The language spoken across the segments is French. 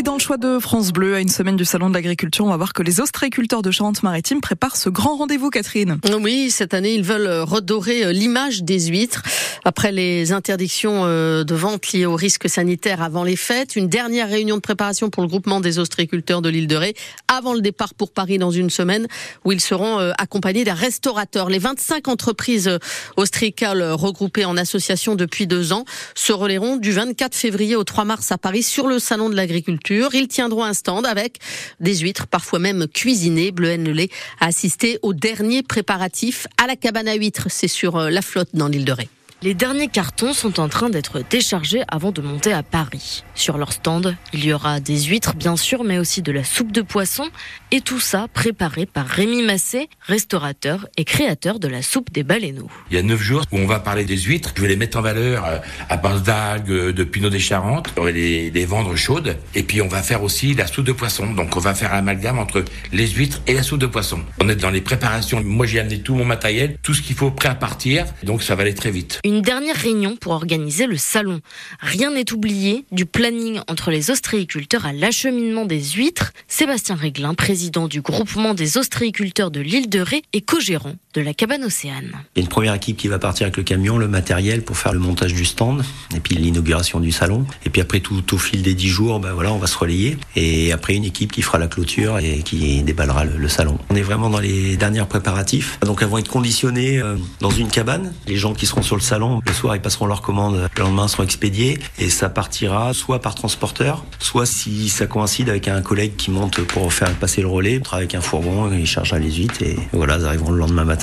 Et dans le choix de France Bleu, à une semaine du Salon de l'Agriculture, on va voir que les ostréiculteurs de Charente-Maritime préparent ce grand rendez-vous, Catherine. Oui, cette année, ils veulent redorer l'image des huîtres. Après les interdictions euh, de vente liées aux risques sanitaires avant les fêtes, une dernière réunion de préparation pour le groupement des ostréiculteurs de l'île de Ré avant le départ pour Paris dans une semaine où ils seront euh, accompagnés d'un restaurateur. Les 25 entreprises ostréicales regroupées en association depuis deux ans se relayeront du 24 février au 3 mars à Paris sur le Salon de l'Agriculture. Ils tiendront un stand avec des huîtres, parfois même cuisinées. Bleu Lelay a assisté aux derniers préparatifs à la cabane à huîtres. C'est sur euh, la flotte dans l'île de Ré. Les derniers cartons sont en train d'être déchargés avant de monter à Paris. Sur leur stand, il y aura des huîtres bien sûr, mais aussi de la soupe de poisson et tout ça préparé par Rémi Massé, restaurateur et créateur de la soupe des baleineaux. Il y a neuf jours où on va parler des huîtres. Je vais les mettre en valeur euh, à base d'algues, euh, de pinot des Charentes. On va les, vendre chaudes. Et puis on va faire aussi la soupe de poisson. Donc on va faire un amalgame entre les huîtres et la soupe de poisson. On est dans les préparations. Moi j'ai amené tout mon matériel, tout ce qu'il faut prêt à partir. Donc ça va aller très vite. Dernière réunion pour organiser le salon. Rien n'est oublié du planning entre les ostréiculteurs à l'acheminement des huîtres. Sébastien Réglin, président du groupement des ostréiculteurs de l'île de Ré et co-gérant de la cabane Océane. Il y a une première équipe qui va partir avec le camion, le matériel pour faire le montage du stand et puis l'inauguration du salon. Et puis après tout au fil des dix jours, ben voilà, on va se relayer. Et après une équipe qui fera la clôture et qui déballera le, salon. On est vraiment dans les derniers préparatifs. Donc elles vont être conditionnées euh, dans une cabane. Les gens qui seront sur le salon le soir, ils passeront leurs commandes, le lendemain seront expédiés et ça partira soit par transporteur, soit si ça coïncide avec un collègue qui monte pour faire passer le relais, on travaille avec un fourgon, il chargera les huîtres et voilà, ils arriveront le lendemain matin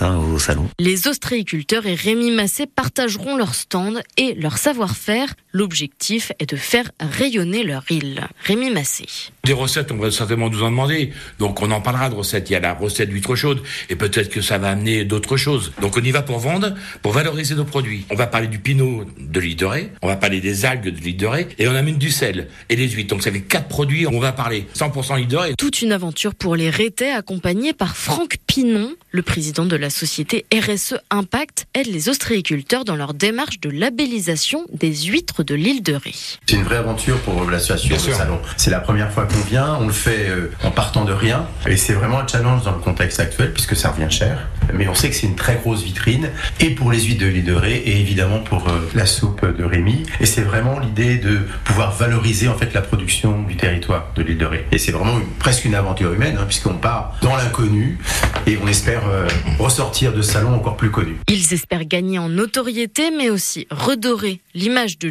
Les ostréiculteurs et Rémi Massé partageront leur stand et leur savoir-faire. L'objectif est de faire rayonner leur île. Rémi Massé. Des recettes, on va certainement nous en demander. Donc on en parlera de recettes. Il y a la recette d'huître chaude et peut-être que ça va amener d'autres choses. Donc on y va pour vendre, pour valoriser nos produits. On va parler du pinot de l'île de Ré, on va parler des algues de l'île de Ré et on amène du sel et les huîtres. Donc ça fait quatre produits, on va parler 100% l'île de Ré. Toute une aventure pour les Rétais accompagnée par Franck Pinon, le président de la société RSE Impact, aide les ostréiculteurs dans leur démarche de labellisation des huîtres de l'île de Ré. C'est une vraie aventure pour l'association de salon. C'est la première fois qu'on vient, on le fait euh, en partant de rien et c'est vraiment un challenge dans le contexte actuel puisque ça revient cher. Mais on sait que c'est une très grosse vitrine et pour les huîtres de l'île de Ré et évidemment pour euh, la soupe de Rémi. Et c'est vraiment l'idée de pouvoir valoriser en fait la production du territoire de l'île de Ré. Et c'est vraiment une- presque une aventure humaine hein, puisqu'on part dans l'inconnu et on espère euh, ressortir de ce salon encore plus connu. Ils espèrent gagner en notoriété, mais aussi redorer l'image de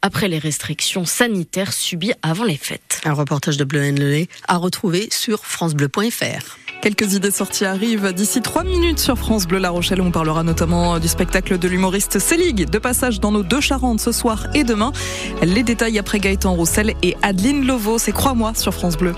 après les restrictions sanitaires subies avant les fêtes. Un reportage de Bleu Lelay à retrouver sur francebleu.fr. Quelques idées sorties arrivent d'ici trois minutes sur France Bleu La Rochelle. On parlera notamment du spectacle de l'humoriste Célig, de passage dans nos deux Charentes ce soir et demain. Les détails après Gaëtan Roussel et Adeline Lovo. C'est Crois-moi sur France Bleu.